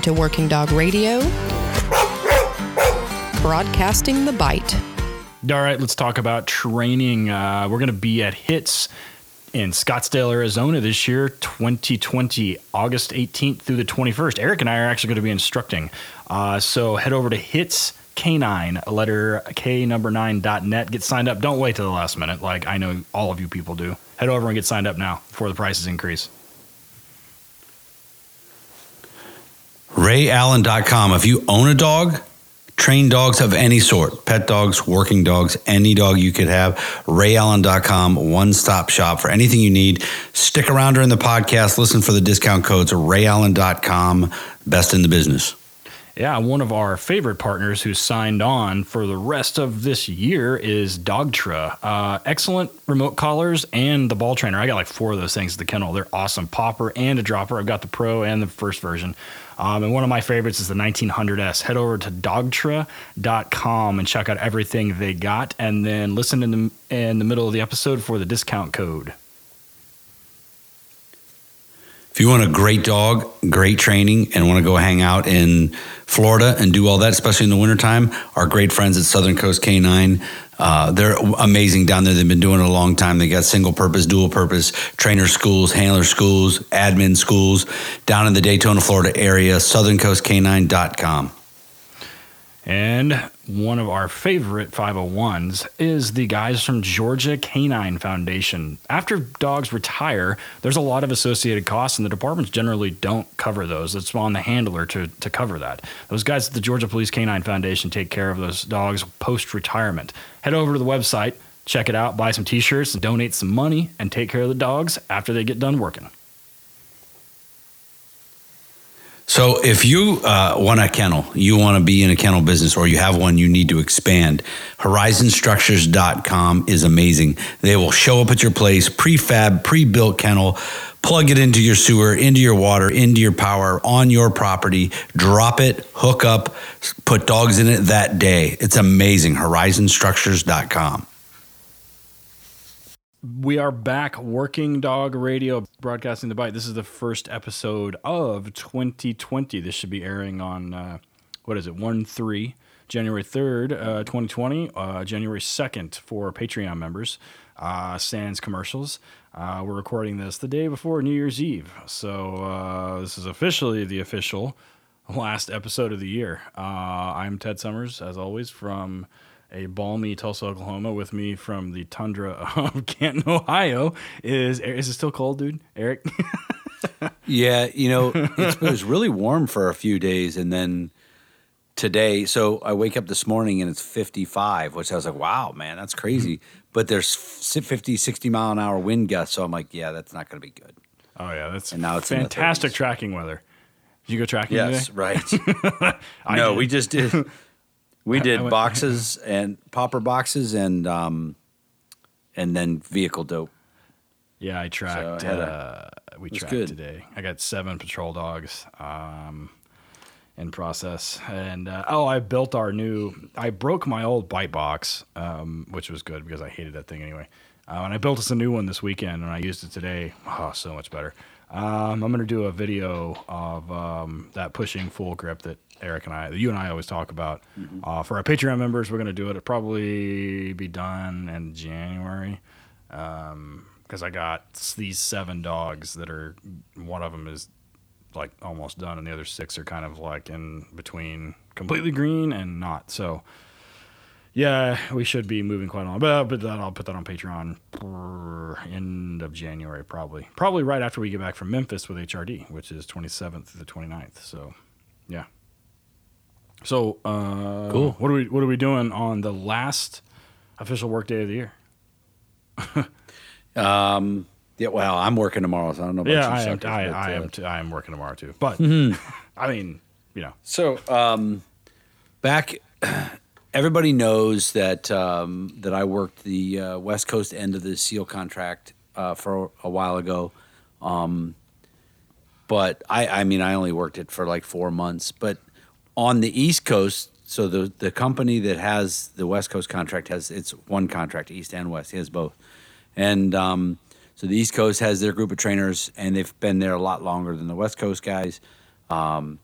Welcome to Working Dog Radio, broadcasting the bite. All right, let's talk about training. Uh, we're going to be at HITS in Scottsdale, Arizona this year, 2020, August 18th through the 21st. Eric and I are actually going to be instructing. Uh, so head over to HITS K9, letter K number nine dot net. Get signed up. Don't wait till the last minute, like I know all of you people do. Head over and get signed up now before the prices increase. RayAllen.com. If you own a dog, train dogs of any sort, pet dogs, working dogs, any dog you could have, RayAllen.com, one stop shop for anything you need. Stick around during the podcast, listen for the discount codes, RayAllen.com, best in the business. Yeah, one of our favorite partners who signed on for the rest of this year is Dogtra. Uh, excellent remote collars and the ball trainer. I got like four of those things at the kennel. They're awesome. Popper and a dropper. I've got the pro and the first version. Um, and one of my favorites is the 1900S. Head over to dogtra.com and check out everything they got, and then listen in the, in the middle of the episode for the discount code. If you want a great dog, great training, and want to go hang out in Florida and do all that, especially in the wintertime, our great friends at Southern Coast K9, uh, they're amazing down there. They've been doing it a long time. They got single purpose, dual purpose trainer schools, handler schools, admin schools down in the Daytona, Florida area, southerncoastk9.com. And one of our favorite 501s is the guys from Georgia Canine Foundation. After dogs retire, there's a lot of associated costs, and the departments generally don't cover those. It's on the handler to, to cover that. Those guys at the Georgia Police Canine Foundation take care of those dogs post retirement. Head over to the website, check it out, buy some t shirts, donate some money, and take care of the dogs after they get done working. So, if you uh, want a kennel, you want to be in a kennel business, or you have one, you need to expand. HorizonStructures.com is amazing. They will show up at your place, prefab, pre built kennel, plug it into your sewer, into your water, into your power on your property, drop it, hook up, put dogs in it that day. It's amazing. HorizonStructures.com. We are back working dog radio broadcasting the bite. This is the first episode of 2020. This should be airing on uh, what is it? 1 3, January 3rd, uh, 2020, uh, January 2nd for Patreon members. Uh, sans commercials. Uh, we're recording this the day before New Year's Eve. So uh, this is officially the official last episode of the year. Uh, I'm Ted Summers, as always, from a balmy Tulsa, Oklahoma, with me from the tundra of Canton, Ohio. Is is it still cold, dude? Eric? yeah, you know, it was really warm for a few days, and then today. So I wake up this morning and it's 55, which I was like, wow, man, that's crazy. Mm-hmm. But there's 50, 60 mile an hour wind gusts, so I'm like, yeah, that's not going to be good. Oh yeah, that's and now it's fantastic tracking weather. Did you go tracking? Yes, today? right. no, did. we just did. We did went, boxes and popper boxes and um, and then vehicle dope. Yeah, I tracked. So I uh, we tracked good. today. I got seven patrol dogs um, in process, and uh, oh, I built our new. I broke my old bite box, um, which was good because I hated that thing anyway. Uh, and I built us a new one this weekend, and I used it today. Oh, so much better. Um, I'm going to do a video of um, that pushing full grip that Eric and I, you and I always talk about. Mm-hmm. Uh, for our Patreon members, we're going to do it. It'll probably be done in January because um, I got these seven dogs that are, one of them is like almost done, and the other six are kind of like in between completely green and not. So, yeah, we should be moving quite along. But, but that, I'll put that on Patreon end of January, probably. Probably right after we get back from Memphis with HRD, which is 27th to the 29th. So, yeah. So, uh, cool. What are we What are we doing on the last official work day of the year? um. Yeah. Well, I'm working tomorrow, so I don't know. About yeah, you I am. Suckers, I, I am. T- I am working tomorrow too. But mm-hmm. I mean, you know. So, um, back. Everybody knows that um, that I worked the uh, West Coast end of the SEAL contract uh, for a while ago. Um, but I, I mean, I only worked it for like four months. But on the East Coast, so the the company that has the West Coast contract has it's one contract, East and West. He has both, and um, so the East Coast has their group of trainers, and they've been there a lot longer than the West Coast guys. Um,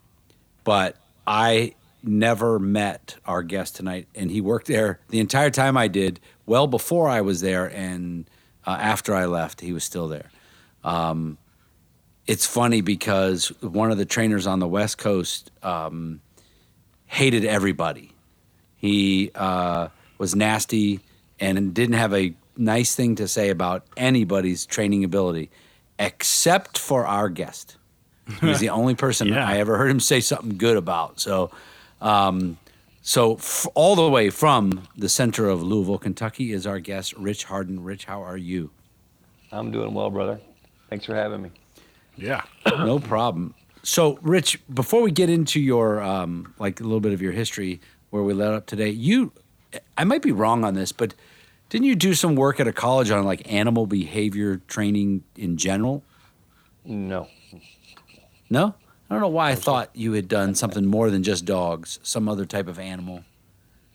but I never met our guest tonight, and he worked there the entire time I did. Well before I was there, and uh, after I left, he was still there. Um, it's funny because one of the trainers on the West Coast um, hated everybody. He uh, was nasty and didn't have a nice thing to say about anybody's training ability, except for our guest. He was the only person yeah. I ever heard him say something good about. So, um, so f- all the way from the center of Louisville, Kentucky, is our guest, Rich Harden. Rich, how are you? I'm doing well, brother. Thanks for having me. Yeah. no problem. So, Rich, before we get into your um, like a little bit of your history, where we led up today, you, I might be wrong on this, but didn't you do some work at a college on like animal behavior training in general? No. No? I don't know why I thought you had done something more than just dogs, some other type of animal.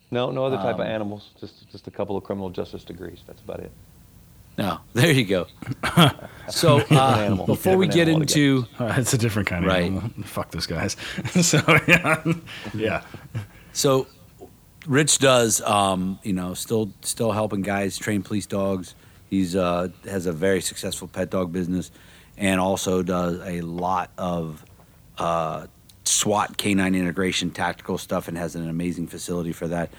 No, no other type um, of animals. Just just a couple of criminal justice degrees. That's about it. No, there you go. so uh, before we get into, uh, it's a different kind of right. animal. Fuck those guys. so yeah, yeah. So Rich does, um, you know, still still helping guys train police dogs. He's uh, has a very successful pet dog business, and also does a lot of uh, SWAT canine integration tactical stuff, and has an amazing facility for that.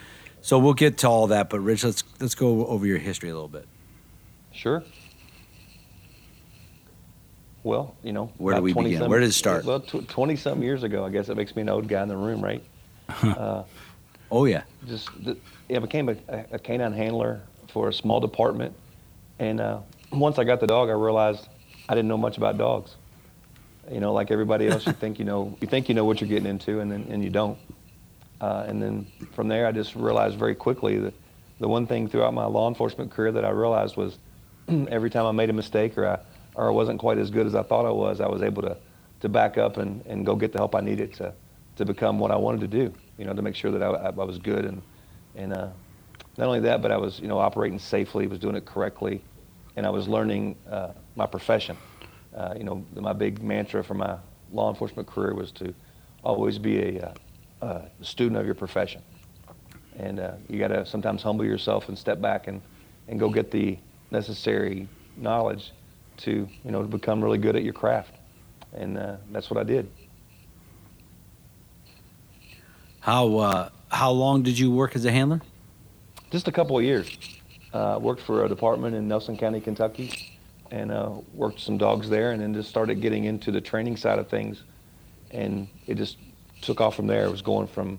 So we'll get to all that, but Rich, let's let's go over your history a little bit. Sure. Well, you know, where do we begin? Where did it start? Well, twenty some years ago, I guess that makes me an old guy in the room, right? uh, Oh yeah. Just I became a, a, canine handler for a small department, and uh, once I got the dog, I realized I didn't know much about dogs. You know, like everybody else, you think you know you think you know what you're getting into, and then and you don't. Uh, and then from there, I just realized very quickly that the one thing throughout my law enforcement career that I realized was every time I made a mistake or I or I wasn't quite as good as I thought I was, I was able to to back up and, and go get the help I needed to to become what I wanted to do you know, to make sure that I, I was good and and uh, not only that, but I was you know operating safely, was doing it correctly, and I was learning uh, my profession. Uh, you know, my big mantra for my law enforcement career was to always be a, uh, a student of your profession, and uh, you got to sometimes humble yourself and step back and and go get the necessary knowledge to you know to become really good at your craft, and uh, that's what I did. How uh, how long did you work as a handler? Just a couple of years. Uh, worked for a department in Nelson County, Kentucky, and uh, worked some dogs there, and then just started getting into the training side of things, and it just took off from there. It was going from,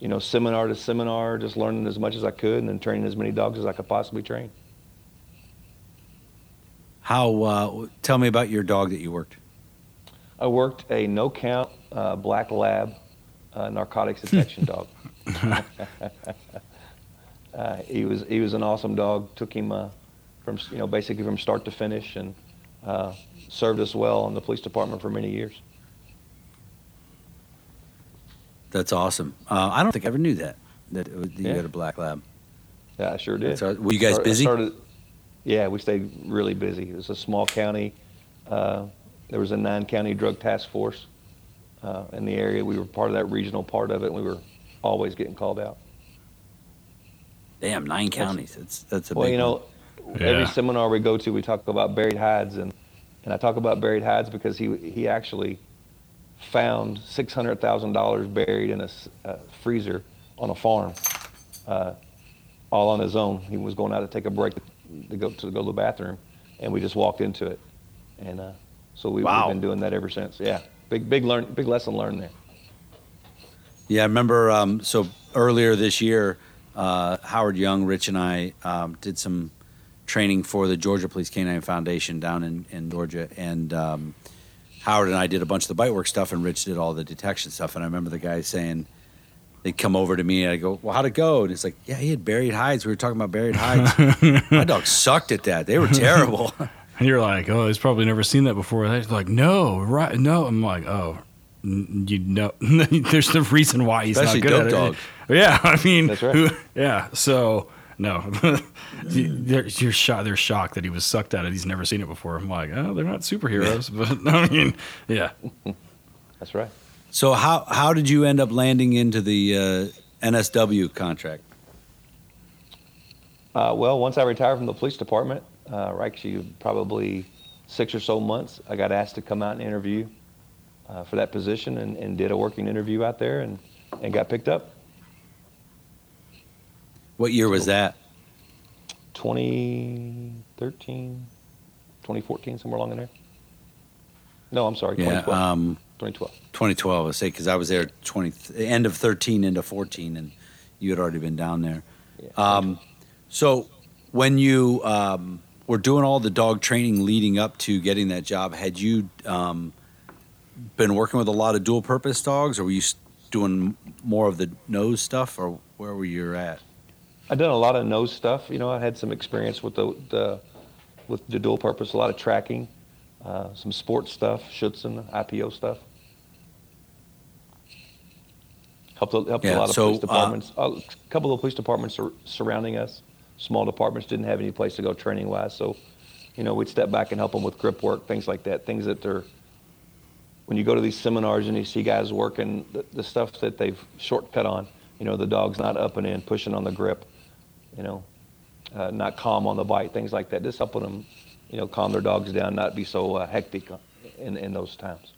you know, seminar to seminar, just learning as much as I could, and then training as many dogs as I could possibly train. How? Uh, tell me about your dog that you worked. I worked a no count uh, black lab uh, narcotics detection dog. uh, he was he was an awesome dog. Took him uh, from you know basically from start to finish, and uh, served us well in the police department for many years. That's awesome. Uh, I don't think I ever knew that that you yeah. had a black lab. Yeah, I sure did. were you guys busy? Started, yeah, we stayed really busy. It was a small county. Uh, there was a nine county drug task force uh, in the area. We were part of that regional part of it, and we were always getting called out. Damn, nine counties. That's that's a big thing. well, you know, yeah. every seminar we go to, we talk about buried hides, and and I talk about buried hides because he he actually found six hundred thousand dollars buried in a, a, freezer on a farm, uh, all on his own. He was going out to take a break to go to go to the bathroom, and we just walked into it, and uh, so we, wow. we've been doing that ever since. Yeah. Big, big learn, big lesson learned there. Yeah, I remember. Um, so earlier this year, uh, Howard Young, Rich, and I um, did some training for the Georgia Police Canine Foundation down in, in Georgia, and um, Howard and I did a bunch of the bite work stuff, and Rich did all the detection stuff. And I remember the guy saying, they'd come over to me and I go, "Well, how'd it go?" And it's like, "Yeah, he had buried hides. We were talking about buried hides. My dog sucked at that. They were terrible." And you're like, oh, he's probably never seen that before. They're like, no, right, no. I'm like, oh, you know, there's the reason why he's Especially not good at dog. it. Yeah, I mean, That's right. who, yeah. So no, they're, you're shocked. They're shocked that he was sucked at it. He's never seen it before. I'm like, oh, they're not superheroes, but I mean, yeah, that's right. So how how did you end up landing into the uh, NSW contract? Uh, well, once I retired from the police department, uh, right, actually probably six or so months, I got asked to come out and interview uh, for that position and, and, did a working interview out there and, and got picked up. What year was that? 2013, 2014, somewhere along in there. No, I'm sorry, yeah, 2012. Um, 2012. 2012, I say, because I was there 20, end of 13 into 14, and you had already been down there. Yeah, um, so when you um, were doing all the dog training leading up to getting that job, had you um, been working with a lot of dual purpose dogs, or were you doing more of the nose stuff, or where were you at? I've done a lot of nose stuff. You know, I had some experience with the, the with the dual purpose, a lot of tracking, uh, some sports stuff, Schutzhund, IPO stuff. Helped, helped yeah, a lot of so, police uh, departments. Uh, a couple of police departments are surrounding us. Small departments didn't have any place to go training wise, so you know we'd step back and help them with grip work, things like that. Things that they're when you go to these seminars and you see guys working the, the stuff that they've shortcut on. You know, the dog's not up and in, pushing on the grip. You know, uh, not calm on the bite, things like that. Just helping them, you know, calm their dogs down, not be so uh, hectic in in those times.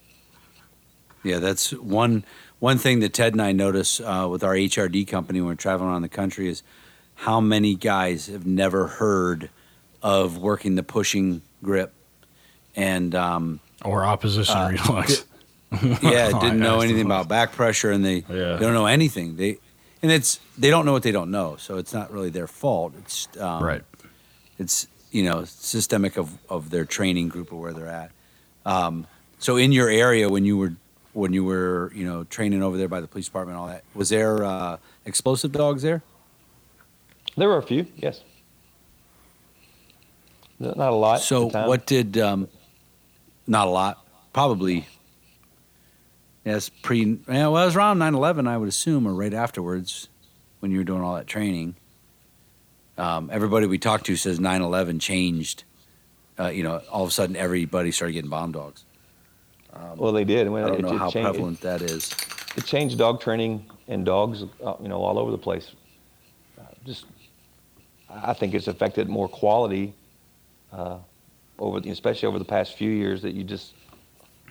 Yeah, that's one one thing that Ted and I notice uh, with our HRD company when we're traveling around the country is how many guys have never heard of working the pushing grip and um, or opposition uh, reflex. yeah, didn't know anything about back pressure, and they, yeah. they don't know anything. They and it's they don't know what they don't know, so it's not really their fault. It's um, right. It's you know systemic of, of their training group or where they're at. Um, so in your area, when you were when you were you know training over there by the police department, all that was there uh, explosive dogs there? There were a few, yes. Not a lot. So what did? Um, not a lot. Probably. Yes, pre. Yeah, well, it was around 9/11, I would assume, or right afterwards, when you were doing all that training. Um, everybody we talked to says 9/11 changed. Uh, you know, all of a sudden, everybody started getting bomb dogs. Um, well, they did. When I don't it, know it how changed, prevalent it, that is. It changed dog training and dogs, uh, you know, all over the place. Uh, just, I think it's affected more quality uh, over, the, especially over the past few years. That you just,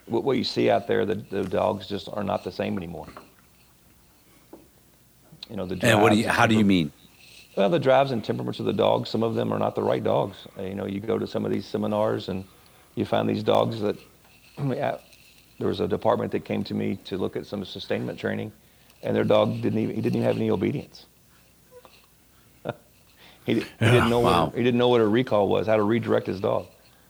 what, what you see out there, the, the dogs just are not the same anymore. You know, the and what do you, how do you mean? Well, the drives and temperaments of the dogs. Some of them are not the right dogs. You know, you go to some of these seminars and you find these dogs that there was a department that came to me to look at some sustainment training, and their dog didn't even he didn't even have any obedience. he, he yeah, didn't know wow. what he didn't know what a recall was, how to redirect his dog,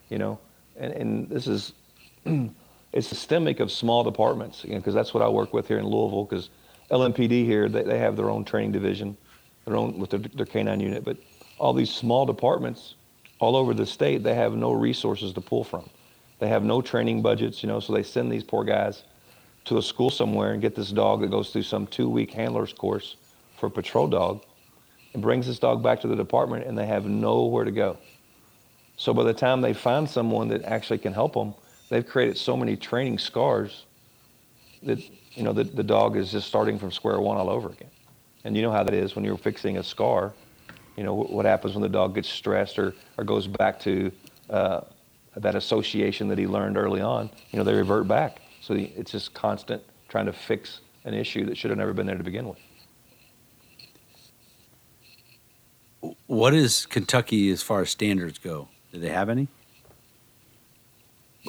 you know, and and this is it's systemic of small departments, because you know, that's what I work with here in Louisville. Because LMPD here they, they have their own training division, their own with their, their canine unit, but all these small departments all over the state they have no resources to pull from. They have no training budgets, you know, so they send these poor guys to a school somewhere and get this dog that goes through some two week handler's course for a patrol dog and brings this dog back to the department and they have nowhere to go. So by the time they find someone that actually can help them, they've created so many training scars that you know the, the dog is just starting from square one all over again. And you know how that is when you're fixing a scar. You know what happens when the dog gets stressed or, or goes back to uh, that association that he learned early on, you know, they revert back. So it's just constant trying to fix an issue that should have never been there to begin with. What is Kentucky as far as standards go? Do they have any?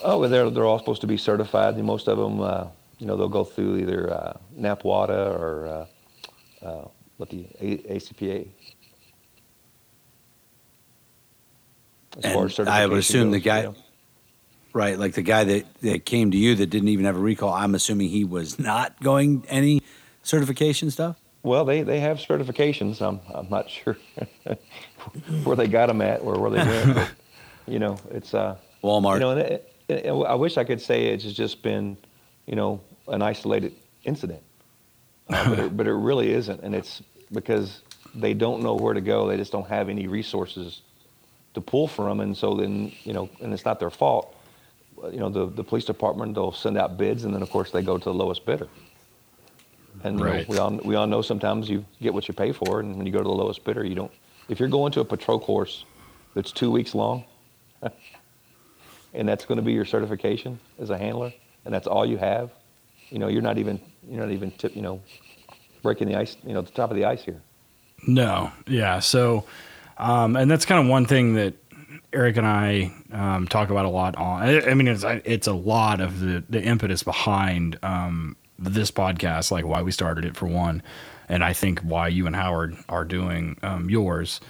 Oh, they're they're all supposed to be certified. Most of them, uh, you know, they'll go through either uh, or uh, uh what the A- ACPA As and I would assume goes, the guy, you know? right, like the guy that, that came to you that didn't even have a recall. I'm assuming he was not going any certification stuff. Well, they, they have certifications. I'm I'm not sure where they got them at or where they went. but, you know, it's uh, Walmart. You know, and it, it, I wish I could say it's just been, you know, an isolated incident, uh, but, it, but it really isn't, and it's because they don't know where to go. They just don't have any resources to pull from, and so then you know, and it's not their fault. you know, the, the police department, they'll send out bids, and then of course they go to the lowest bidder. And right. know, we all we all know sometimes you get what you pay for, and when you go to the lowest bidder, you don't. If you're going to a patrol course that's two weeks long, and that's going to be your certification as a handler, and that's all you have, you know, you're not even you're not even tip, you know, breaking the ice, you know, the top of the ice here. No, yeah. So, um, and that's kind of one thing that Eric and I um, talk about a lot on. I, mean, it's it's a lot of the the impetus behind um, this podcast, like why we started it for one, and I think why you and Howard are doing um, yours,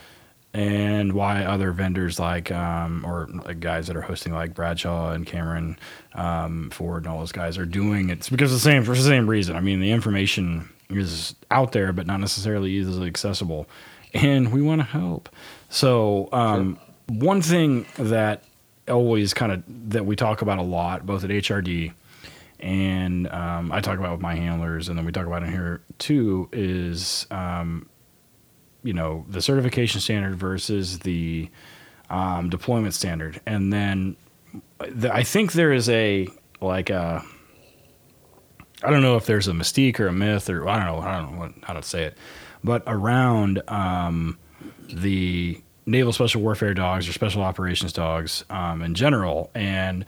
and why other vendors like um, or guys that are hosting like Bradshaw and Cameron um, Ford and all those guys are doing it. It's because the same for the same reason. I mean, the information is out there, but not necessarily easily accessible, and we want to help. So. Um, sure one thing that always kind of that we talk about a lot, both at HRD and um, I talk about with my handlers, and then we talk about in here too, is um, you know the certification standard versus the um, deployment standard, and then the, I think there is a like a I don't know if there's a mystique or a myth or I don't know I don't know what, how to say it, but around um, the naval special warfare dogs or special operations dogs um, in general. And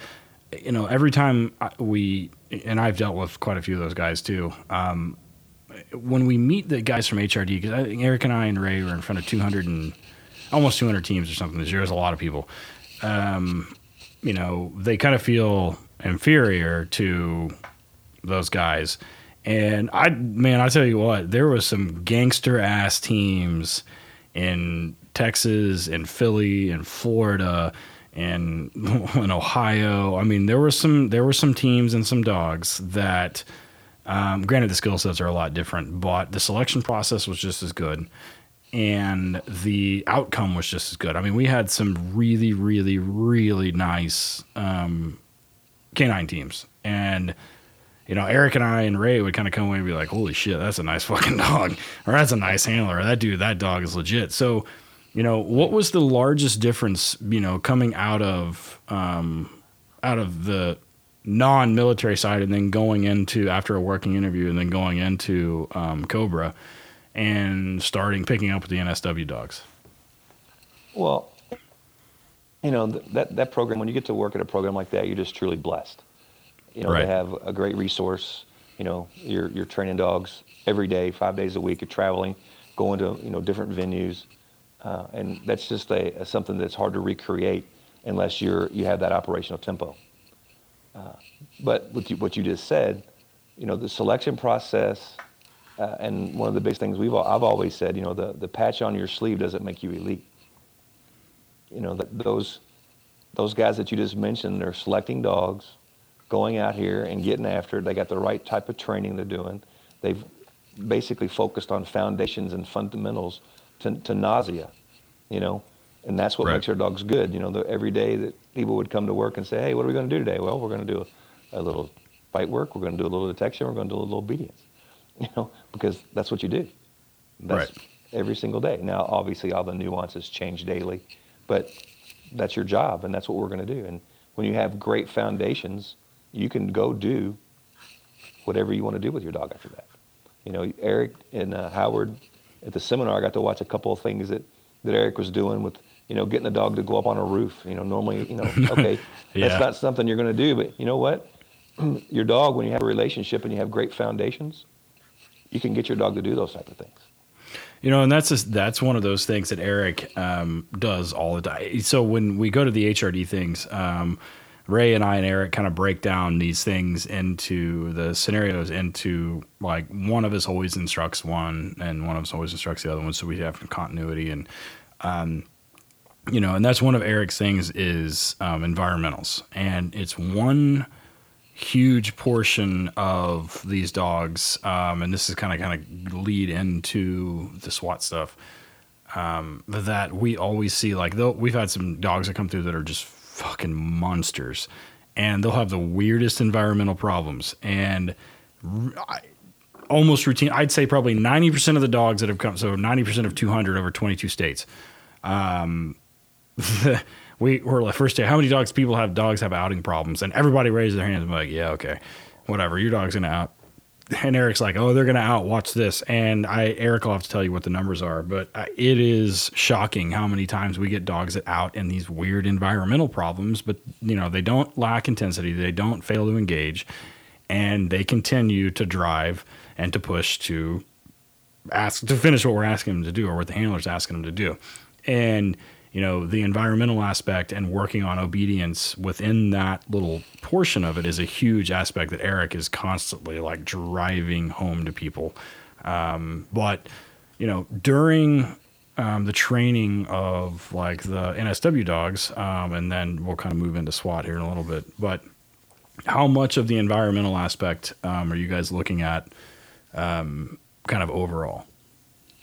you know, every time we and I've dealt with quite a few of those guys too. Um, when we meet the guys from HRD, because Eric and I and Ray were in front of 200 and almost 200 teams or something this year. There's a lot of people. Um, you know, they kind of feel inferior to those guys. And I, man, I tell you what, there was some gangster ass teams in Texas and Philly and Florida and in Ohio. I mean, there were some there were some teams and some dogs that, um, granted, the skill sets are a lot different, but the selection process was just as good, and the outcome was just as good. I mean, we had some really, really, really nice um, canine teams, and you know, Eric and I and Ray would kind of come away and be like, "Holy shit, that's a nice fucking dog," or "That's a nice handler," "That dude, that dog is legit." So you know, what was the largest difference, you know, coming out of um, out of the non-military side and then going into after a working interview and then going into um, Cobra and starting picking up with the NSW dogs? Well, you know that that program when you get to work at a program like that, you're just truly blessed. You know, right. they have a great resource. You know, you're you're training dogs every day, five days a week. You're traveling, going to you know different venues. Uh, and that's just a, a, something that's hard to recreate unless you're you have that operational tempo. Uh, but what you, what you just said, you know, the selection process, uh, and one of the big things we've I've always said, you know, the, the patch on your sleeve doesn't make you elite. You know, the, those those guys that you just mentioned, they're selecting dogs, going out here and getting after it. They got the right type of training they're doing. They've basically focused on foundations and fundamentals to, to nausea, you know, and that's what right. makes our dogs good. You know, the, every day that people would come to work and say, hey, what are we going to do today? Well, we're going to do a, a little fight work. We're going to do a little detection. We're going to do a little obedience, you know, because that's what you do. That's right. every single day. Now, obviously, all the nuances change daily, but that's your job, and that's what we're going to do. And when you have great foundations, you can go do whatever you want to do with your dog after that. You know, Eric and uh, Howard at the seminar, I got to watch a couple of things that, that Eric was doing with, you know, getting a dog to go up on a roof. You know, normally, you know, okay, yeah. that's not something you're going to do, but you know what? your dog, when you have a relationship and you have great foundations, you can get your dog to do those type of things. You know, and that's just, that's one of those things that Eric um, does all the time. So when we go to the HRD things, um, Ray and I and Eric kind of break down these things into the scenarios into like one of us always instructs one and one of us always instructs the other one, so we have continuity and um, you know, and that's one of Eric's things is um, environmentals, and it's one huge portion of these dogs, um, and this is kind of kind of lead into the SWAT stuff. Um, that we always see, like though we've had some dogs that come through that are just fucking monsters and they'll have the weirdest environmental problems and almost routine i'd say probably 90% of the dogs that have come so 90% of 200 over 22 states um, we were like first day, how many dogs people have dogs have outing problems? And everybody raised their hands and like, yeah, okay, whatever, your dog's gonna out. And Eric's like, oh, they're gonna out. Watch this. And I, Eric, will have to tell you what the numbers are, but it is shocking how many times we get dogs that out in these weird environmental problems. But you know, they don't lack intensity, they don't fail to engage, and they continue to drive and to push to ask to finish what we're asking them to do or what the handler's asking them to do. And you know, the environmental aspect and working on obedience within that little portion of it is a huge aspect that Eric is constantly like driving home to people. Um, but, you know, during um, the training of like the NSW dogs, um, and then we'll kind of move into SWAT here in a little bit, but how much of the environmental aspect um, are you guys looking at um, kind of overall?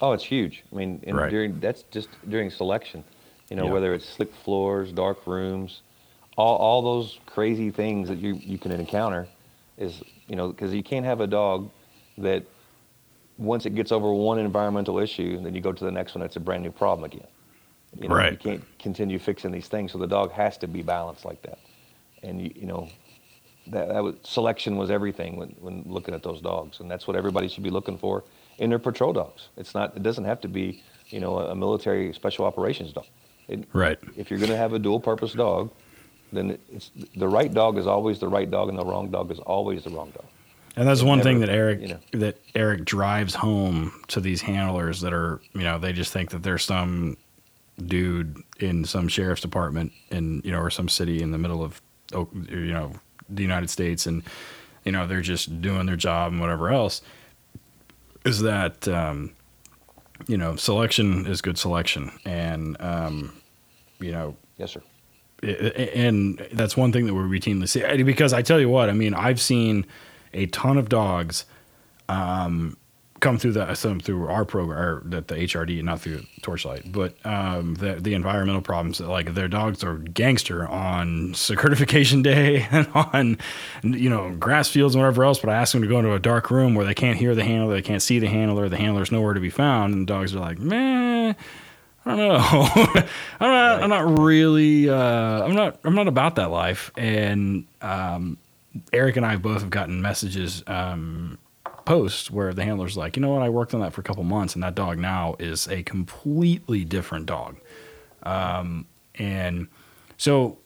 Oh, it's huge. I mean, right. during that's just during selection. You know, whether it's slick floors, dark rooms, all, all those crazy things that you, you can encounter is, you know, because you can't have a dog that once it gets over one environmental issue, then you go to the next one, it's a brand new problem again. You know, right. You can't continue fixing these things, so the dog has to be balanced like that. And you, you know, that, that was, selection was everything when, when looking at those dogs, and that's what everybody should be looking for in their patrol dogs. It's not, it doesn't have to be, you know, a military special operations dog. It, right. If you're going to have a dual purpose dog, then it's the right dog is always the right dog, and the wrong dog is always the wrong dog. And that's one never, thing that Eric you know, that Eric drives home to these handlers that are you know they just think that there's some dude in some sheriff's department in you know or some city in the middle of you know the United States and you know they're just doing their job and whatever else is that um, you know, selection is good selection, and um, you know, yes, sir. and that's one thing that we routinely see because I tell you what, I mean, I've seen a ton of dogs um, come through the some through our program or that the HRD, not through Torchlight, but um, the the environmental problems. That like their dogs are gangster on certification day and on you know grass fields and whatever else. But I ask them to go into a dark room where they can't hear the handler, they can't see the handler, the handler's nowhere to be found, and the dogs are like, man. I don't know. I'm not. Right. I'm not really. Uh, I'm not. I'm not about that life. And um, Eric and I both have gotten messages um, post where the handler's like, you know what, I worked on that for a couple months, and that dog now is a completely different dog. Um, and so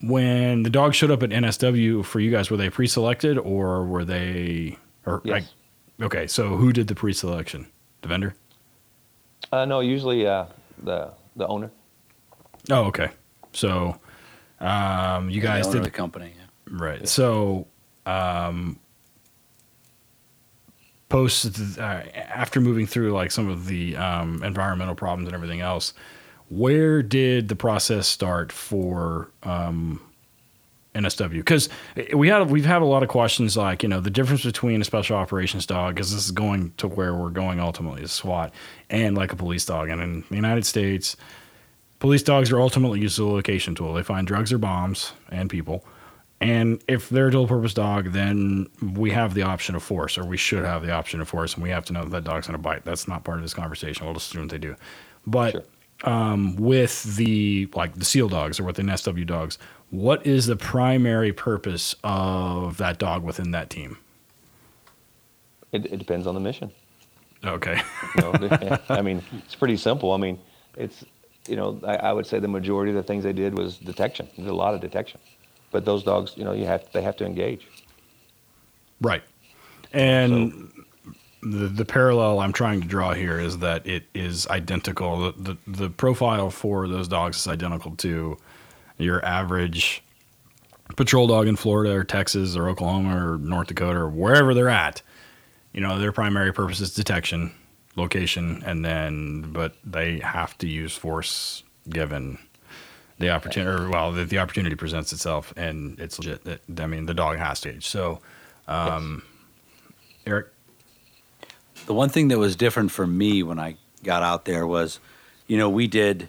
when the dog showed up at NSW for you guys, were they pre-selected or were they? Or yes. Like, okay, so who did the pre-selection? The vendor? Uh, no, usually uh, the the owner. Oh, okay. So um, you guys did the company, yeah. right? Yeah. So um, post uh, after moving through like some of the um, environmental problems and everything else where did the process start for um, NSW because we had we've had a lot of questions like you know the difference between a special operations dog because this is going to where we're going ultimately is SWAT and like a police dog and in the United States police dogs are ultimately used as a location tool they find drugs or bombs and people and if they're a dual purpose dog, then we have the option of force, or we should have the option of force, and we have to know that, that dog's going to bite. That's not part of this conversation. We'll just assume they do. But sure. um, with the like the seal dogs or with the NSW dogs, what is the primary purpose of that dog within that team? It, it depends on the mission. Okay. you know, I mean, it's pretty simple. I mean, it's you know, I, I would say the majority of the things they did was detection. There's a lot of detection but those dogs, you know, you have they have to engage. Right, and. So, the, the parallel I'm trying to draw here is that it is identical. The, the, the profile for those dogs is identical to your average patrol dog in Florida or Texas or Oklahoma or North Dakota or wherever they're at. You know, their primary purpose is detection, location, and then, but they have to use force given the opportunity, or well, the, the, opportunity presents itself, and it's legit. That, I mean, the dog has to age. So, um, yes. Eric, the one thing that was different for me when I got out there was, you know, we did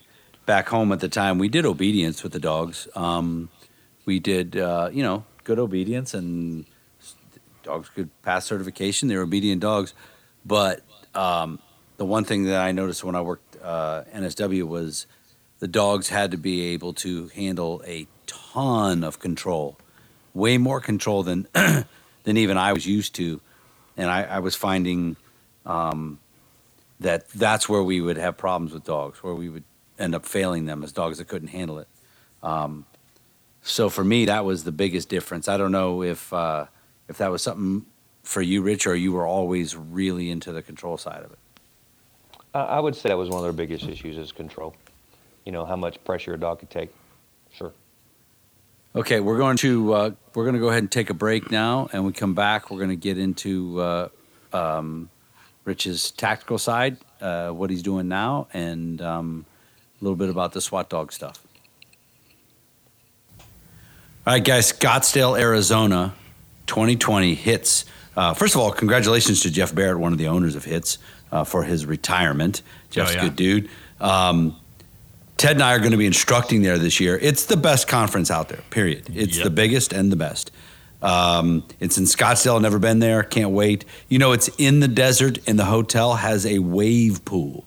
back home at the time. We did obedience with the dogs. Um, we did, uh, you know, good obedience, and dogs could pass certification. They're obedient dogs, but um, the one thing that I noticed when I worked uh, NSW was the dogs had to be able to handle a ton of control, way more control than than even I was used to, and I, I was finding um, that that's where we would have problems with dogs, where we would end up failing them as dogs that couldn't handle it. Um, so for me, that was the biggest difference. I don't know if uh, if that was something for you, Rich, or you were always really into the control side of it. I would say that was one of their biggest issues is control. You know how much pressure a dog could take. Sure. Okay, we're going to uh, we're going to go ahead and take a break now, and we come back. We're going to get into uh, um, Rich's tactical side, uh, what he's doing now, and um, a little bit about the SWAT dog stuff. All right, guys, Scottsdale, Arizona, 2020 hits. Uh, first of all, congratulations to Jeff Barrett, one of the owners of Hits, uh, for his retirement. Jeff's oh, yeah. a good dude. Um, Ted and I are going to be instructing there this year. It's the best conference out there, period. It's yep. the biggest and the best. Um, it's in Scottsdale. Never been there. Can't wait. You know, it's in the desert, and the hotel has a wave pool.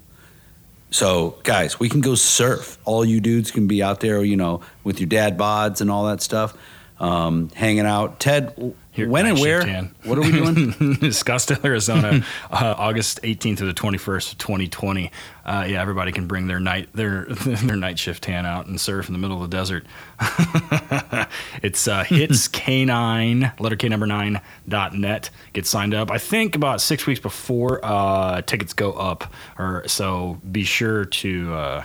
So, guys, we can go surf. All you dudes can be out there, you know, with your dad bods and all that stuff, um, hanging out. Ted, here, when and where? What are we doing? Scottsdale, Arizona, uh, August 18th to the 21st of 2020. Uh, yeah, everybody can bring their night their their night shift tan out and surf in the middle of the desert. it's uh, hits K9 letter K number nine dot net. Get signed up. I think about six weeks before uh, tickets go up, or so. Be sure to uh,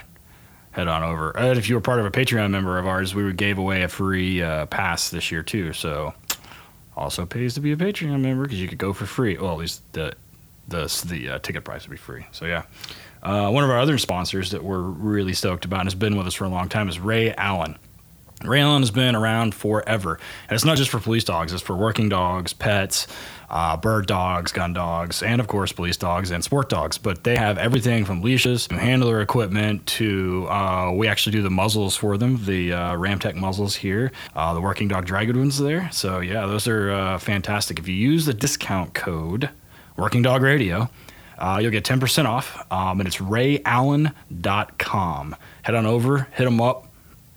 head on over. And if you were part of a Patreon member of ours, we gave away a free uh, pass this year too. So also pays to be a Patreon member because you could go for free. Well, at least the the the uh, ticket price would be free. So yeah. Uh, one of our other sponsors that we're really stoked about and has been with us for a long time is Ray Allen. Ray Allen has been around forever. And it's not just for police dogs, it's for working dogs, pets, uh, bird dogs, gun dogs, and of course police dogs and sport dogs. But they have everything from leashes to handler equipment to uh, we actually do the muzzles for them, the uh, Ramtech muzzles here, uh, the working dog ones there. So yeah, those are uh, fantastic. If you use the discount code Working Dog Radio. Uh, you'll get 10% off, um, and it's rayallen.com. Head on over, hit them up,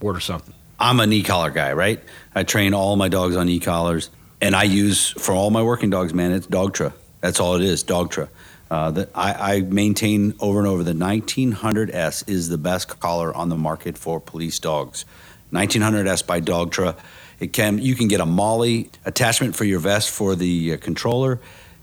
order something. I'm an e-collar guy, right? I train all my dogs on e-collars and I use for all my working dogs, man. It's Dogtra. That's all it is, Dogtra. Uh, that I, I, maintain over and over the 1900S is the best collar on the market for police dogs. 1900S by Dogtra. It can you can get a MOLLE attachment for your vest for the uh, controller,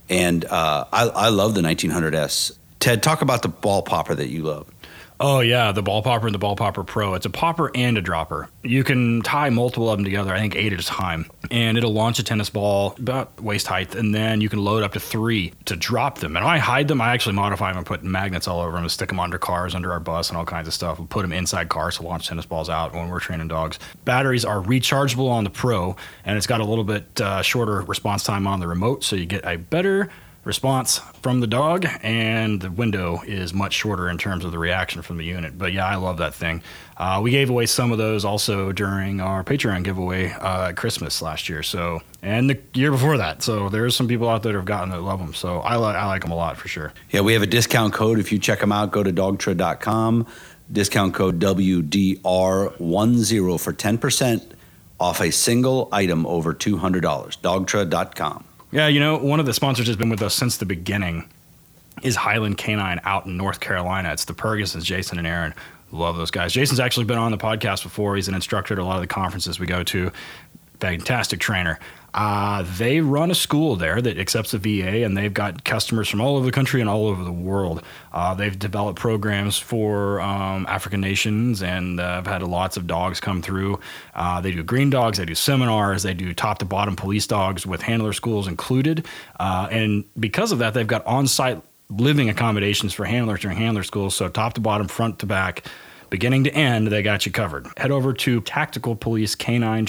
and uh, I, I love the 1900S. Ted, talk about the ball popper that you love. Oh yeah, the ball popper and the ball popper pro. It's a popper and a dropper. You can tie multiple of them together. I think eight at a time, and it'll launch a tennis ball about waist height, and then you can load up to three to drop them. And I hide them. I actually modify them and put magnets all over them to stick them under cars, under our bus, and all kinds of stuff. We put them inside cars to launch tennis balls out when we're training dogs. Batteries are rechargeable on the pro, and it's got a little bit uh, shorter response time on the remote, so you get a better response from the dog, and the window is much shorter in terms of the reaction from the unit. But yeah, I love that thing. Uh, we gave away some of those also during our Patreon giveaway uh, Christmas last year. So and the year before that. So there's some people out there that have gotten that love them. So I like I like them a lot for sure. Yeah, we have a discount code. If you check them out, go to dogtra.com. Discount code WDR10 for 10% off a single item over $200. Dogtra.com. Yeah, you know, one of the sponsors has been with us since the beginning is Highland Canine out in North Carolina. It's the Purgasons, Jason and Aaron. Love those guys. Jason's actually been on the podcast before. He's an instructor at a lot of the conferences we go to. Fantastic trainer. Uh, they run a school there that accepts the VA, and they've got customers from all over the country and all over the world. Uh, they've developed programs for um, African nations, and uh, have had lots of dogs come through. Uh, they do green dogs, they do seminars, they do top to bottom police dogs with handler schools included. Uh, and because of that, they've got on site living accommodations for handlers during handler schools. So top to bottom, front to back beginning to end, they got you covered. Head over to tacticalpolicecanine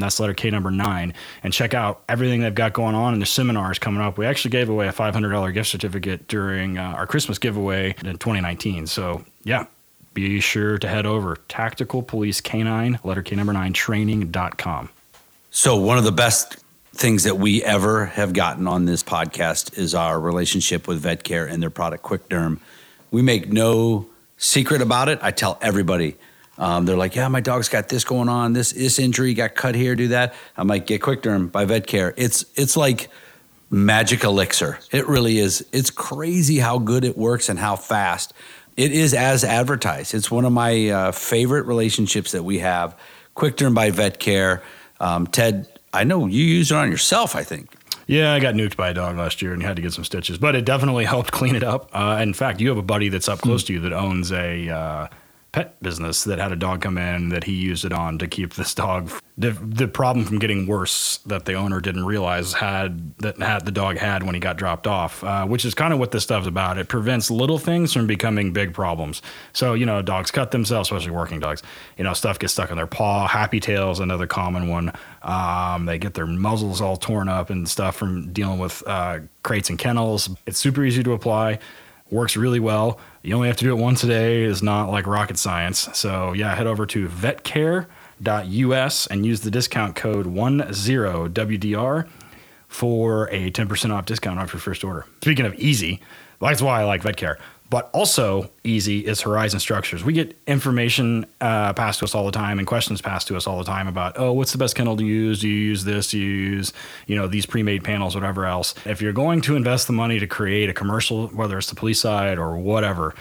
That's letter K number nine, and check out everything they've got going on and the seminars coming up. We actually gave away a $500 gift certificate during uh, our Christmas giveaway in 2019. So, yeah, be sure to head over tacticalpolicecanine, letter K number nine, training.com. So, one of the best things that we ever have gotten on this podcast is our relationship with VetCare and their product QuickDerm. We make no secret about it. I tell everybody. Um, they're like, yeah, my dog's got this going on, this this injury, got cut here, do that. I'm like, get Quick by Vet Care. It's it's like magic elixir. It really is. It's crazy how good it works and how fast. It is as advertised. It's one of my uh, favorite relationships that we have. Quick by Vet Care. Um, Ted, I know you use it on yourself. I think. Yeah, I got nuked by a dog last year and had to get some stitches, but it definitely helped clean it up. Uh, in fact, you have a buddy that's up close to you that owns a uh, pet business that had a dog come in that he used it on to keep this dog. The, the problem from getting worse that the owner didn't realize had that had the dog had when he got dropped off, uh, which is kind of what this stuff's about. It prevents little things from becoming big problems. So you know, dogs cut themselves, especially working dogs. You know, stuff gets stuck in their paw. Happy tails, another common one. Um, they get their muzzles all torn up and stuff from dealing with uh, crates and kennels. It's super easy to apply works really well. You only have to do it once a day. It's not like rocket science. So yeah, head over to vetcare.us and use the discount code 10WDR for a 10% off discount off your first order. Speaking of easy, that's why I like VetCare but also easy is Horizon Structures. We get information uh, passed to us all the time and questions passed to us all the time about, oh, what's the best kennel to use? Do you use this? Do you use, you know, these pre-made panels, whatever else. If you're going to invest the money to create a commercial, whether it's the police side or whatever,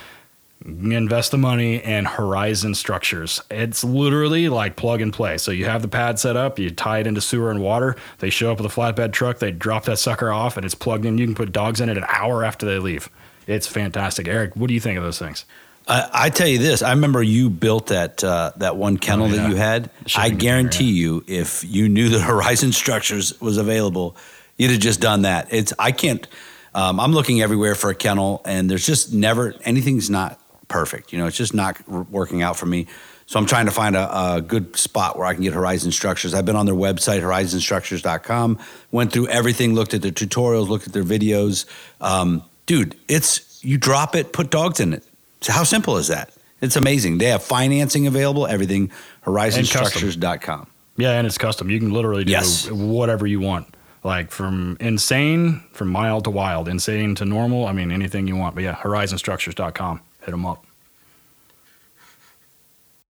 invest the money in Horizon Structures. It's literally like plug and play. So you have the pad set up, you tie it into sewer and water. They show up with a flatbed truck, they drop that sucker off, and it's plugged in. You can put dogs in it an hour after they leave. It's fantastic. Eric, what do you think of those things? Uh, I tell you this: I remember you built that uh, that one kennel oh, yeah. that you had. I guarantee you, if you knew that Horizon Structures was available, you'd have just done that. It's I can't. Um, I'm looking everywhere for a kennel, and there's just never anything's not perfect. You know, it's just not working out for me. So I'm trying to find a, a, good spot where I can get Horizon Structures. I've been on their website, horizonstructures.com, went through everything, looked at their tutorials, looked at their videos. Um, dude, it's you drop it, put dogs in it. So how simple is that? It's amazing. They have financing available, everything. HorizonStructures.com. Yeah, and it's custom. You can literally do yes. whatever you want. Like from insane, from mild to wild, insane to normal. I mean, anything you want. But yeah, HorizonStructures.com. Hit them up.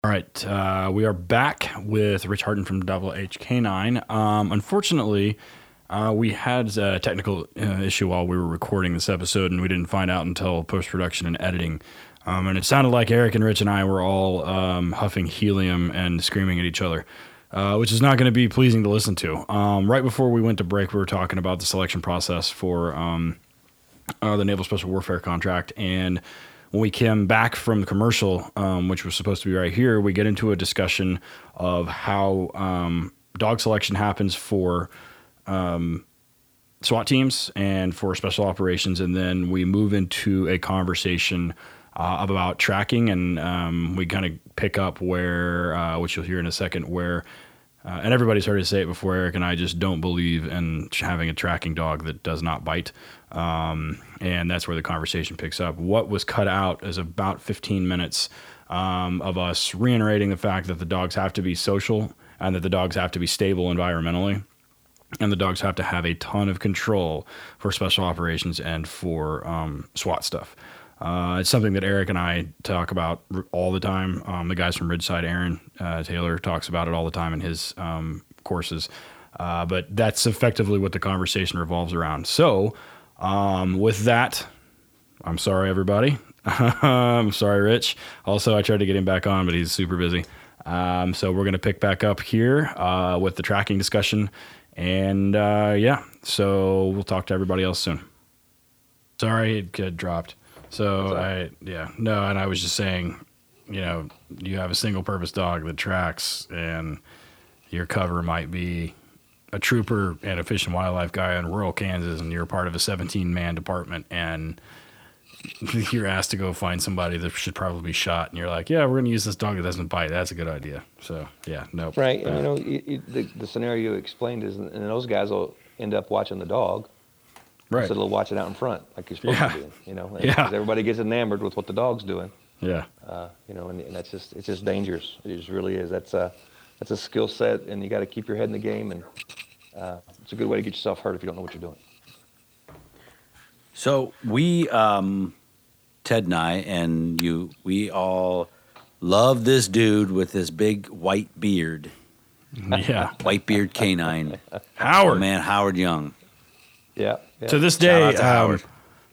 All right, uh, we are back with Rich Harden from Double H K9. Um, unfortunately, uh, we had a technical uh, issue while we were recording this episode, and we didn't find out until post production and editing. Um, and it sounded like Eric and Rich and I were all um, huffing helium and screaming at each other, uh, which is not going to be pleasing to listen to. Um, right before we went to break, we were talking about the selection process for um, uh, the Naval Special Warfare contract. And when we came back from the commercial, um, which was supposed to be right here, we get into a discussion of how um, dog selection happens for um, SWAT teams and for special operations, and then we move into a conversation uh, about tracking, and um, we kind of pick up where, uh, which you'll hear in a second, where. Uh, and everybody's heard us say it before. Eric and I just don't believe in having a tracking dog that does not bite, um, and that's where the conversation picks up. What was cut out is about 15 minutes um, of us reiterating the fact that the dogs have to be social and that the dogs have to be stable environmentally and the dogs have to have a ton of control for special operations and for um, SWAT stuff. Uh, it's something that Eric and I talk about all the time. Um, the guys from Ridgeside, Aaron uh, Taylor, talks about it all the time in his um, courses. Uh, but that's effectively what the conversation revolves around. So, um, with that, I'm sorry, everybody. I'm sorry, Rich. Also, I tried to get him back on, but he's super busy. Um, so, we're going to pick back up here uh, with the tracking discussion and uh, yeah, so we'll talk to everybody else soon. Sorry, it got dropped. So I yeah no, and I was just saying, you know, you have a single purpose dog that tracks, and your cover might be a trooper and a fish and wildlife guy in rural Kansas, and you're part of a 17 man department, and you're asked to go find somebody that should probably be shot, and you're like, yeah, we're going to use this dog that doesn't bite. That's a good idea. So yeah, no. Right. And, you know, you, you, the, the scenario you explained is, and those guys will end up watching the dog. Right. So they'll watch it out in front, like you're supposed yeah. to do. You know, yeah. everybody gets enamored with what the dog's doing. Yeah. Uh, you know, and, and, that's just it's just dangerous. It just really is. That's a that's a skill set, and you got to keep your head in the game, and uh, it's a good way to get yourself hurt if you don't know what you're doing. So we um, Ted and I, and you, we all love this dude with this big white beard. Yeah, white beard canine. Howard, man, Howard Young. Yeah. yeah. To this day, to, um,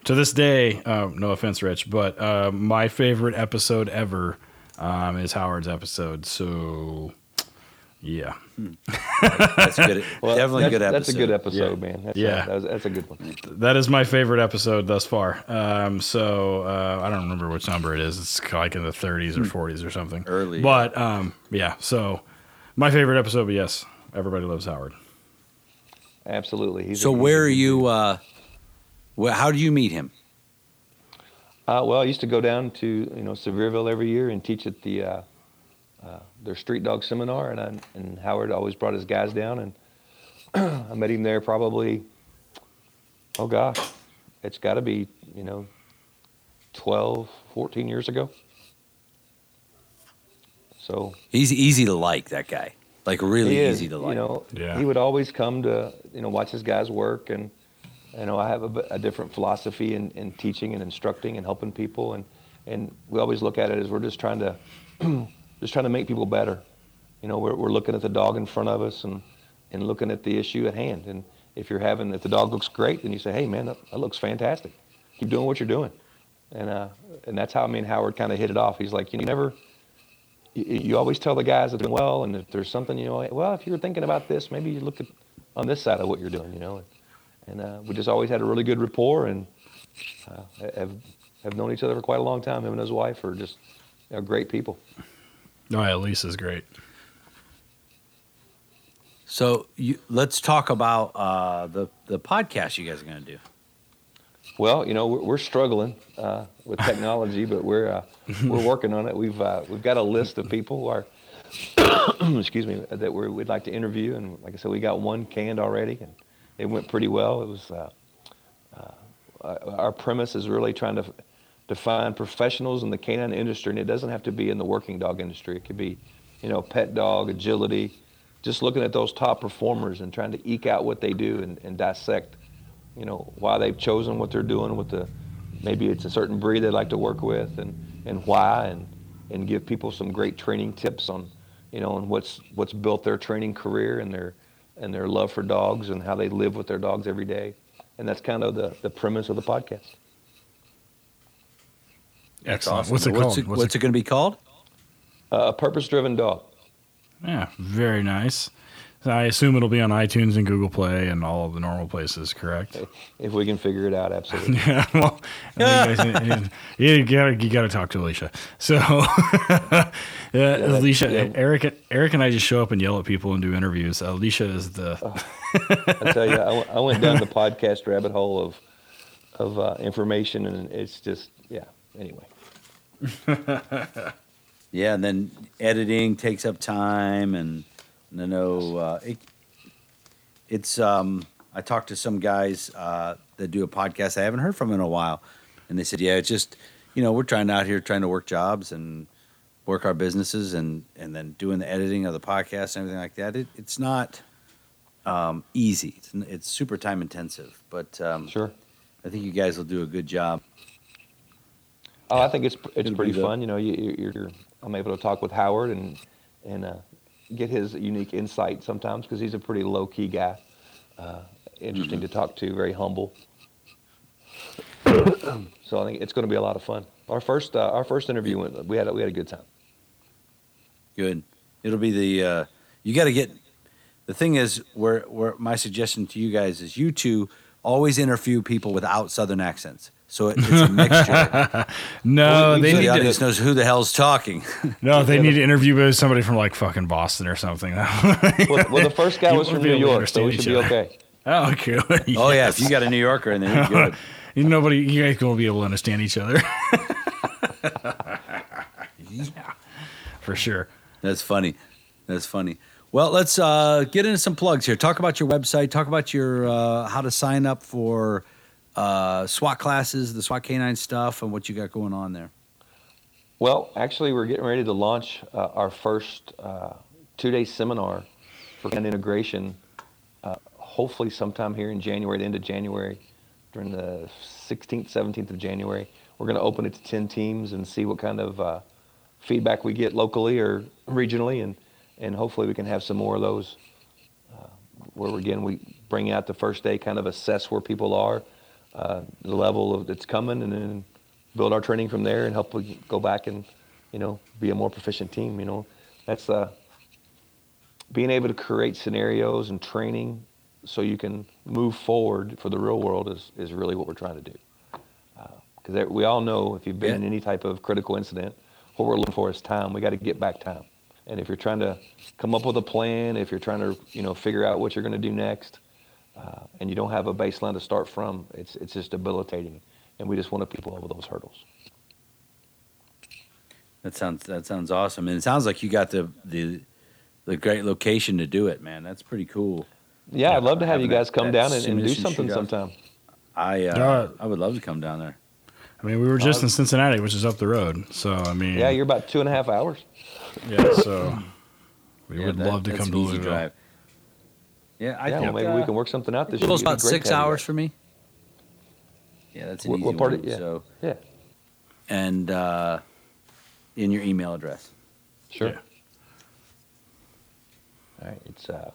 to this day, uh, no offense, Rich, but uh, my favorite episode ever um, is Howard's episode. So, yeah, hmm. that's good. well, Definitely that's, good episode. That's a good episode, yeah. man. That's yeah, a, that's, that's, a good one. That is my favorite episode thus far. Um, so uh, I don't remember which number it is. It's like in the 30s or 40s hmm. or something. Early, but um, yeah. So my favorite episode, but yes, everybody loves Howard. Absolutely. He's so where are you? Uh, where, how do you meet him? Uh, well, I used to go down to you know Sevierville every year and teach at the uh, their street dog seminar, and I, and Howard always brought his guys down, and I met him there probably. Oh gosh, it's got to be you know 12, 14 years ago. So he's easy to like that guy, like really easy to like. You know, yeah. he would always come to you know watch his guys work and you know, I have a, a different philosophy in, in, teaching and instructing and helping people, and and we always look at it as we're just trying to just trying to make people better. You know, we're we're looking at the dog in front of us and and looking at the issue at hand. And if you're having if the dog looks great, then you say, hey man, that, that looks fantastic. Keep doing what you're doing. And uh, and that's how me and Howard kind of hit it off. He's like, you never. You, you always tell the guys that are doing well, and if there's something, you know, well, if you're thinking about this, maybe you look at on this side of what you're doing, you know and uh, we just always had a really good rapport and uh, have have known each other for quite a long time. Him and his wife are just you know, great people. Oh, yeah, Lisa's great. So you, let's talk about uh, the the podcast you guys are going to do. Well, you know we're, we're struggling uh, with technology, but we're uh, we're working on it. We've uh, we've got a list of people who are excuse me that we would like to interview, and like I said, we got one canned already, and it went pretty well. It was uh, uh, our premise is really trying to define professionals in the canine industry, and it doesn't have to be in the working dog industry. It could be, you know, pet dog, agility, just looking at those top performers and trying to eke out what they do and, and dissect, you know, why they've chosen what they're doing with the, maybe it's a certain breed they like to work with and, and why, and, and give people some great training tips on, you know, and what's, what's built their training career and their, and their love for dogs and how they live with their dogs every day. And that's kind of the, the premise of the podcast. Excellent. Awesome. What's it called? What's it, what's it going to be called? Uh, a purpose driven dog. Yeah, very nice. I assume it'll be on iTunes and Google Play and all of the normal places, correct? If we can figure it out, absolutely. yeah, well, you got you got to talk to Alicia. So, uh, yeah, Alicia, yeah. Eric, Eric, and I just show up and yell at people and do interviews. Alicia is the. I tell you, I, I, went down the podcast rabbit hole of of uh, information, and it's just yeah. Anyway. yeah, and then editing takes up time and I know uh, it, it's. Um, I talked to some guys uh, that do a podcast I haven't heard from in a while, and they said, "Yeah, it's just you know we're trying out here trying to work jobs and work our businesses and and then doing the editing of the podcast and everything like that. It, it's not um, easy. It's, it's, super time intensive, but um, sure, I think you guys will do a good job. Oh, I think it's it's pretty fun. You know, you, are I'm able to talk with Howard and and uh, get his unique insight sometimes because he's a pretty low key guy. Uh, interesting mm-hmm. to talk to, very humble. so I think it's going to be a lot of fun. Our first uh, our first interview went. We had a, we had a good time. Good. It'll be the uh, you got to get. The thing is, where where my suggestion to you guys is you two always interview people without southern accents. So it's a mixture. no, well, they so need the audience to, knows who the hell's talking. no, they need to interview somebody from like fucking Boston or something. well, well, the first guy was from New York, so we should be okay. Oh, okay. yes. Oh yeah, if you got a New Yorker in there, you're good. Nobody, you guys gonna be able to understand each other. yeah, for sure. That's funny. That's funny. Well, let's uh, get into some plugs here. Talk about your website. Talk about your uh, how to sign up for uh, SWAT classes, the SWAT canine stuff, and what you got going on there? Well, actually, we're getting ready to launch uh, our first uh, two-day seminar for canine integration. Uh, hopefully, sometime here in January, the end of January, during the 16th, 17th of January. we're going to open it to 10 teams and see what kind of uh, feedback we get locally or regionally, and and hopefully we can have some more of those. Uh, where again we bring out the first day, kind of assess where people are, uh, the level of that's coming, and then build our training from there, and help we go back and you know be a more proficient team. You know, that's uh, being able to create scenarios and training so you can move forward for the real world is, is really what we're trying to do. Because uh, we all know if you've been yeah. in any type of critical incident, what we're looking for is time. We got to get back time. And if you're trying to come up with a plan, if you're trying to you know figure out what you're going to do next, uh, and you don't have a baseline to start from, it's it's just debilitating. And we just want to people over those hurdles. That sounds that sounds awesome, and it sounds like you got the the the great location to do it, man. That's pretty cool. Yeah, I'd love to have you guys come down and, and do something sometime. I uh, I would love to come down there. I mean, we were just uh, in Cincinnati, which is up the road. So I mean, yeah, you're about two and a half hours. Yeah, so we yeah, would that, love to come to Louisville. Drive. Yeah, I yeah, think well, maybe uh, we can work something out this year. It's about six hours for me. Yeah, that's an what, easy what part one. Of, yeah. So yeah, and uh, in your email address. Sure. Yeah. All right, it's uh,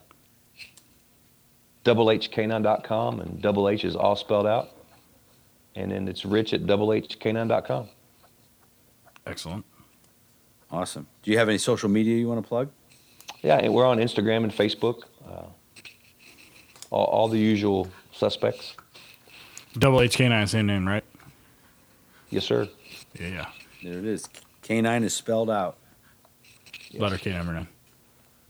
doublehk9.com, and double H is all spelled out. And then it's rich at doublehk9.com. Excellent. Awesome. Do you have any social media you want to plug? Yeah, we're on Instagram and Facebook. Uh, all, all, the usual suspects. Double HK9, same name, right? Yes, sir. Yeah, yeah. There it is. K9 is spelled out. Yes. Letter K number nine.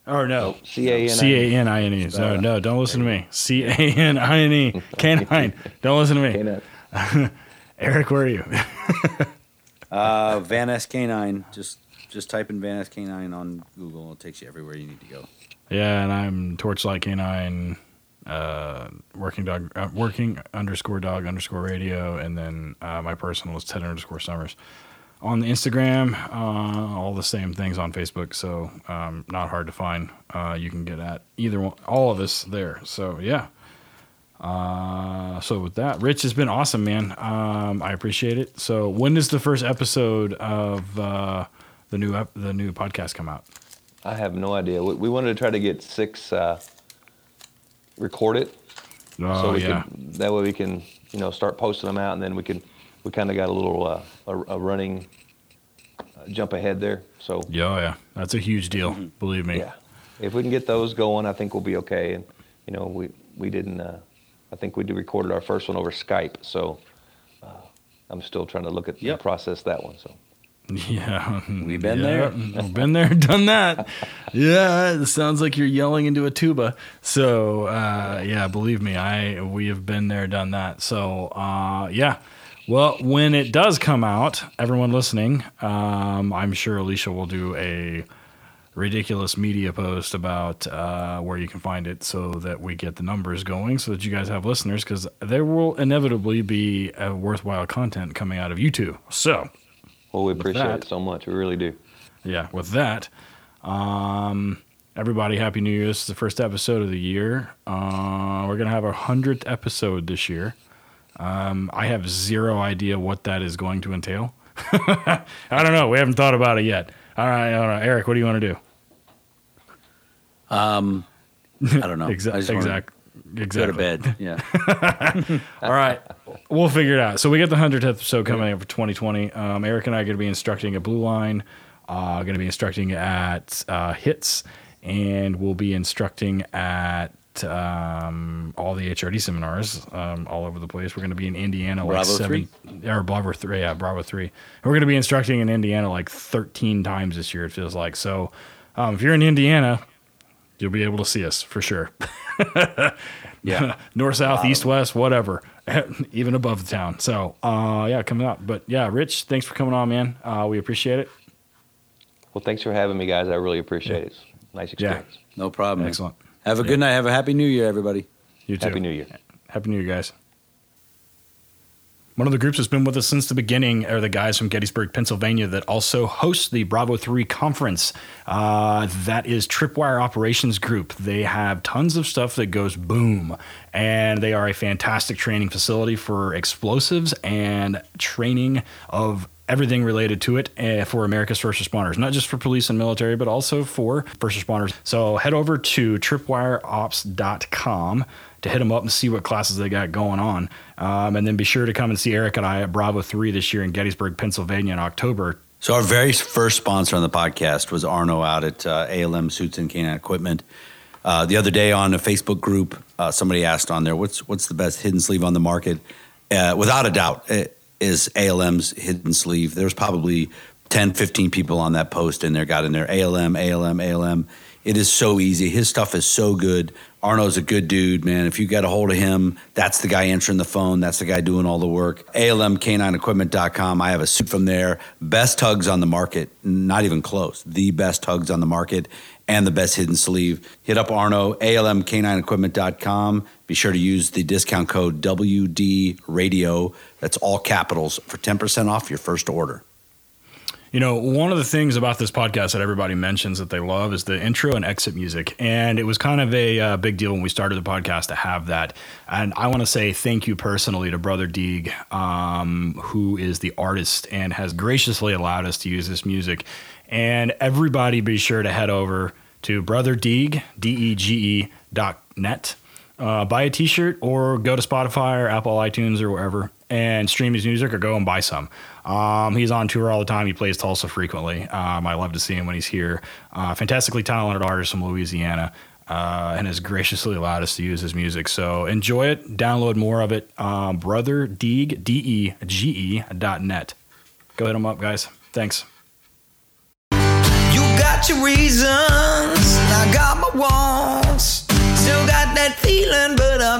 Or no. C A N C A N I N E. No, no, don't listen to me. C A N I N E. K9. Don't listen to me. Eric, where are you? uh, Van S K9. Just just type in Van S K9 on Google. It takes you everywhere you need to go. Yeah, and I'm Torchlight K9, uh, working dog, uh, working underscore dog underscore radio, and then uh, my personal is Ted underscore Summers on the Instagram, uh, all the same things on Facebook. So um, not hard to find. Uh, you can get at either one, all of us there. So yeah. Uh, so with that, Rich has been awesome, man. Um, I appreciate it. So when does the first episode of uh, the new ep- the new podcast come out? I have no idea. We, we wanted to try to get six uh, recorded. Oh so we yeah. Can, that way we can you know start posting them out, and then we can we kind of got a little uh, a, a, running uh, jump ahead there. So yeah, oh, yeah, that's a huge deal. Mm-hmm. Believe me. Yeah, if we can get those going, I think we'll be okay. And you know, we we didn't. Uh, I think we did recorded our first one over Skype. So uh, I'm still trying to look at yep. process that one. So. Yeah, we've been yeah, there. We've been there, done that. yeah, it sounds like you're yelling into a tuba. So, uh, yeah, believe me, I we have been there, done that. So, uh, yeah, well, when it does come out, everyone listening, um, I'm sure Alicia will do a ridiculous media post about uh, where you can find it so that we get the numbers going so that you guys have listeners because there will inevitably be a worthwhile content coming out of YouTube. So, well, we appreciate that, it so much. We really do. Yeah, with that, um, everybody, Happy New Year. This is the first episode of the year. Uh, we're going to have our 100th episode this year. Um, I have zero idea what that is going to entail. I don't know. We haven't thought about it yet. All right, all right. Eric, what do you want to do? Um, I don't know. exactly. Exactly. Go to bed. Yeah. all right. We'll figure it out. So we got the 100th episode coming up for 2020. Um, Eric and I are going to be instructing at Blue Line, uh, going to be instructing at uh, HITS, and we'll be instructing at um, all the HRD seminars um, all over the place. We're going to be in Indiana like Bravo seven three? or Bravo three, yeah, Bravo three. And we're going to be instructing in Indiana like thirteen times this year. It feels like so. Um, if you're in Indiana, you'll be able to see us for sure. yeah, north, south, east, west, whatever, even above the town. So uh, yeah, coming up. But yeah, Rich, thanks for coming on, man. Uh, we appreciate it. Well, thanks for having me, guys. I really appreciate yeah. it. Nice experience. Yeah. No problem. Excellent. Have a good night. Have a happy new year, everybody. You too. Happy New Year. Happy New Year, guys. One of the groups that's been with us since the beginning are the guys from Gettysburg, Pennsylvania, that also host the Bravo 3 conference. Uh, that is Tripwire Operations Group. They have tons of stuff that goes boom, and they are a fantastic training facility for explosives and training of everything related to it uh, for America's first responders, not just for police and military, but also for first responders. So head over to tripwireops.com to hit them up and see what classes they got going on. Um, and then be sure to come and see Eric and I at Bravo 3 this year in Gettysburg, Pennsylvania in October. So, our very first sponsor on the podcast was Arno out at uh, ALM Suits and Canine Equipment. Uh, the other day on a Facebook group, uh, somebody asked on there, what's, what's the best hidden sleeve on the market? Uh, without a doubt, it is ALM's hidden sleeve. There's probably 10, 15 people on that post in there, got in there ALM, ALM, ALM. It is so easy. His stuff is so good. Arno's a good dude, man. If you get a hold of him, that's the guy answering the phone. That's the guy doing all the work. ALMK9equipment.com. I have a suit from there. Best tugs on the market. Not even close. The best tugs on the market and the best hidden sleeve. Hit up Arno, ALMK9equipment.com. Be sure to use the discount code WD Radio. That's all capitals for 10% off your first order. You know, one of the things about this podcast that everybody mentions that they love is the intro and exit music. And it was kind of a uh, big deal when we started the podcast to have that. And I want to say thank you personally to Brother Dege, um, who is the artist and has graciously allowed us to use this music. And everybody be sure to head over to Brother Dege, D E G E dot net. Uh, buy a t shirt or go to Spotify or Apple iTunes or wherever and stream his music or go and buy some. Um, he's on tour all the time. He plays Tulsa frequently. Um, I love to see him when he's here. Uh, fantastically talented artist from Louisiana. Uh, and has graciously allowed us to use his music. So enjoy it. Download more of it. Um, Brother Dege, D E G E dot net. Go hit him up, guys. Thanks. You got your reasons, I got my wants. Still got that feeling, but I'm